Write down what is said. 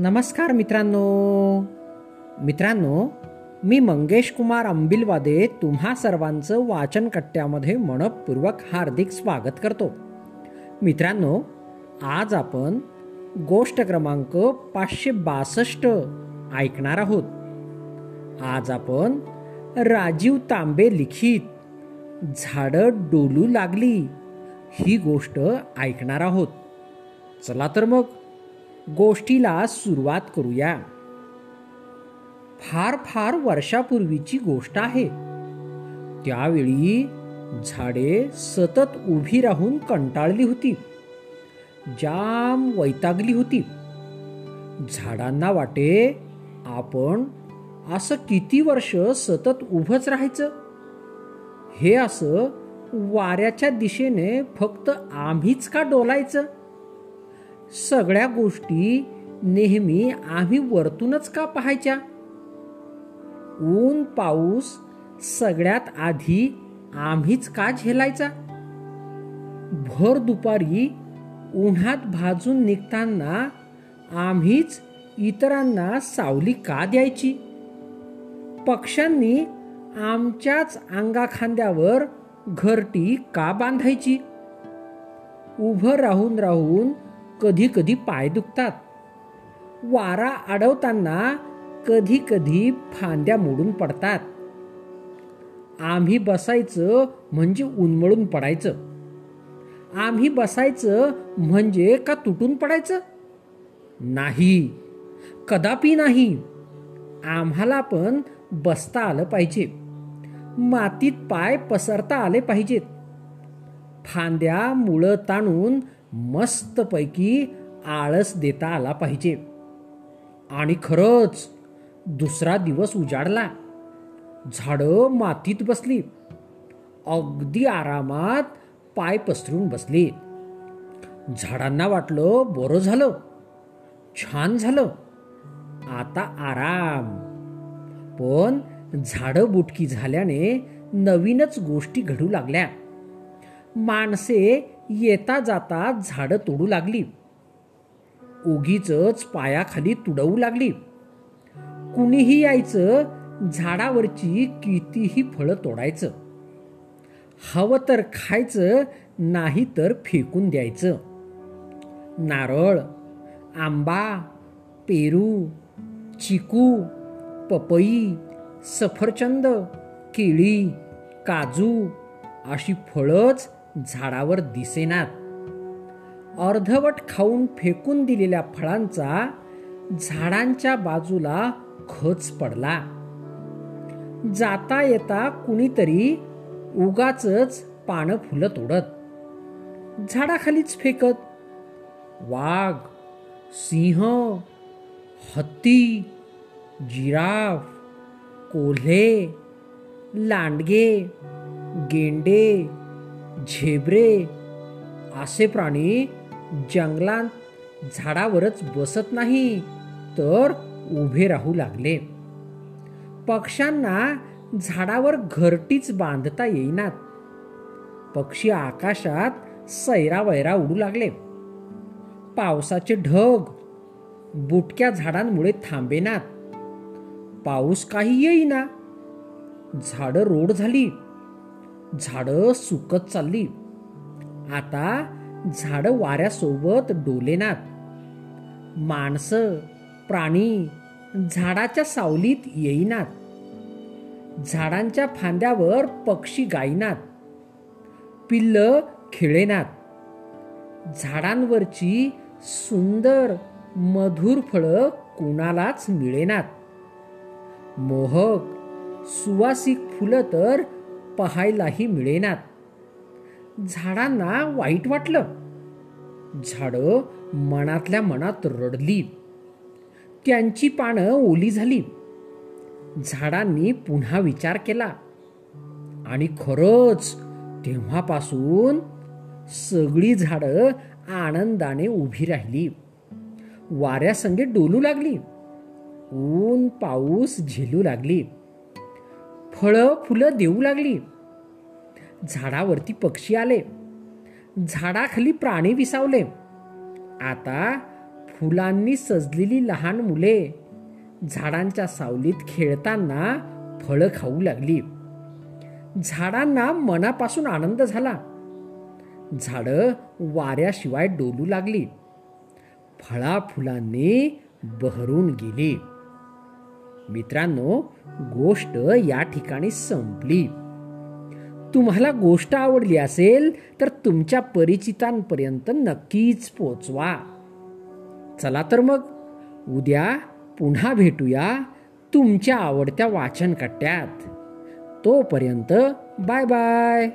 नमस्कार मित्रांनो. मित्रांनो मी मंगेश कुमार अंबिलवादे तुम्हा सर्वांचं वाचन कट्ट्यामध्ये मनपूर्वक हार्दिक स्वागत करतो. मित्रांनो आज आपण गोष्ट क्रमांक पाचशे बासष्ट ऐकणार आहोत. आज आपण राजीव तांबे लिखित झाडं डोलू लागली ही गोष्ट ऐकणार आहोत. चला तर मग गोष्टीला सुरुवात करूया. फार फार वर्षापूर्वीची गोष्ट आहे. त्यावेळी झाडे सतत उभी राहून कंटाळली होती. जाम वैतागली होती. झाडांना वाटे आपण असं किती वर्ष सतत उभंच राहायचं? हे असं वाऱ्याच्या दिशेने फक्त आम्हीच का डोलायचं? सगळ्या गोष्टी नेहमी आम्ही वरतूनच का पाहायच्या? ऊन पाऊस सगळ्यात आधी आम्हीच का झेलायचा? भर दुपारी उन्हात भाजून निघताना आम्हीच इतरांना सावली का द्यायची? पक्ष्यांनी आमच्याच अंगाखांद्यावर घरटी का बांधायची? उभं राहून राहून कधी कधी पाय दुखतात. वारा अडवताना कधी कधी फांद्या मोडून पडतात. आम्ही बसायचं म्हणजे उन्मळून पडायचं. आम्ही बसायचं म्हणजे का तुटून पडायचं? नाही. कदापि नाही. आम्हाला पण बसता आलं पाहिजे. मातीत पाय पसरता आले पाहिजेत. फांद्या मुळं ताणून मस्तपैकी आळस देता आला पाहिजे. आणि खरंच दुसरा दिवस उजाडला. झाडं मातीत बसली. अगदी आरामात पाय पसरून बसली. झाडांना वाटलं बरं झालं. छान झालं. आता आराम. पण झाडं बुटकी झाल्याने नवीनच गोष्टी घडू लागल्या. माणसे येता जाता झाडं तोडू लागली. उगीच पायाखाली तुडवू लागली. कुणीही यायचं झाडावरची कितीही फळं तोडायचं. हवं तर खायचं नाही तर फेकून द्यायचं. नारळ आंबा पेरू चिकू पपई सफरचंद केळी काजू अशी फळंच झाडावर दिसेनात. अर्धवट खाऊन फेकून दिलेल्या फळांचा झाडांच्या बाजूला खच पडला. जाता येता कुणीतरी उगाच पानं फुलं तोडत झाडाखालीच फेकत. वाघ सिंह हत्ती जिराफ कोल्हे लांडगे गेंडे झेब्रे. असे प्राणी जंगलात झाडावरच बसत नाही तर उभे राहू लागले. पक्ष्यांना झाडावर घरटीच बांधता येईनात. पक्षी आकाशात सैरावैरा उडू लागले. पावसाचे ढग बुटक्या झाडांमुळे थांबेनात. पाऊस काही येईना. झाडं रोड झाली. झाडं सुकत चालली. आता झाडं वाऱ्यासोबत डोलेनात. माणसं प्राणी झाडाच्या सावलीत येईनात. झाडांच्या फांद्यावर पक्षी गायनात. पिल्ल खेळेनात. झाडांवरची सुंदर मधुर फळं कुणालाच मिळेनात. मोहक सुवासिक फुलं तर पाहायलाही मिळेनात. झाडांना वाईट वाटलं. झाडं मनातल्या मनात रडली. त्यांची पानं ओली झाली. झाडांनी पुन्हा विचार केला. आणि खरंच तेव्हापासून सगळी झाडं आनंदाने उभी राहिली. वाऱ्यासंगे डोलू लागली. ऊन पाऊस झेलू लागली. फळं फुलं देऊ लागली. झाडावरती पक्षी आले. झाडाखाली प्राणी विसावले. आता फुलांनी सजलेली लहान मुले झाडांच्या सावलीत खेळताना फळं खाऊ लागली. झाडांना मनापासून आनंद झाला. झाडं वाऱ्याशिवाय डोलू लागली. फळा फुलांनी बहरून गेली. मित्रांनो गोष्ट या ठिकाणी संपली. तुम्हाला गोष्ट आवडली असेल तर तुमच्या परिचितांपर्यंत नक्कीच पोचवा. चला तर मग उद्या पुन्हा भेटूया तुमच्या आवडत्या वाचन कट्ट्यात तोपर्यंत बाय बाय.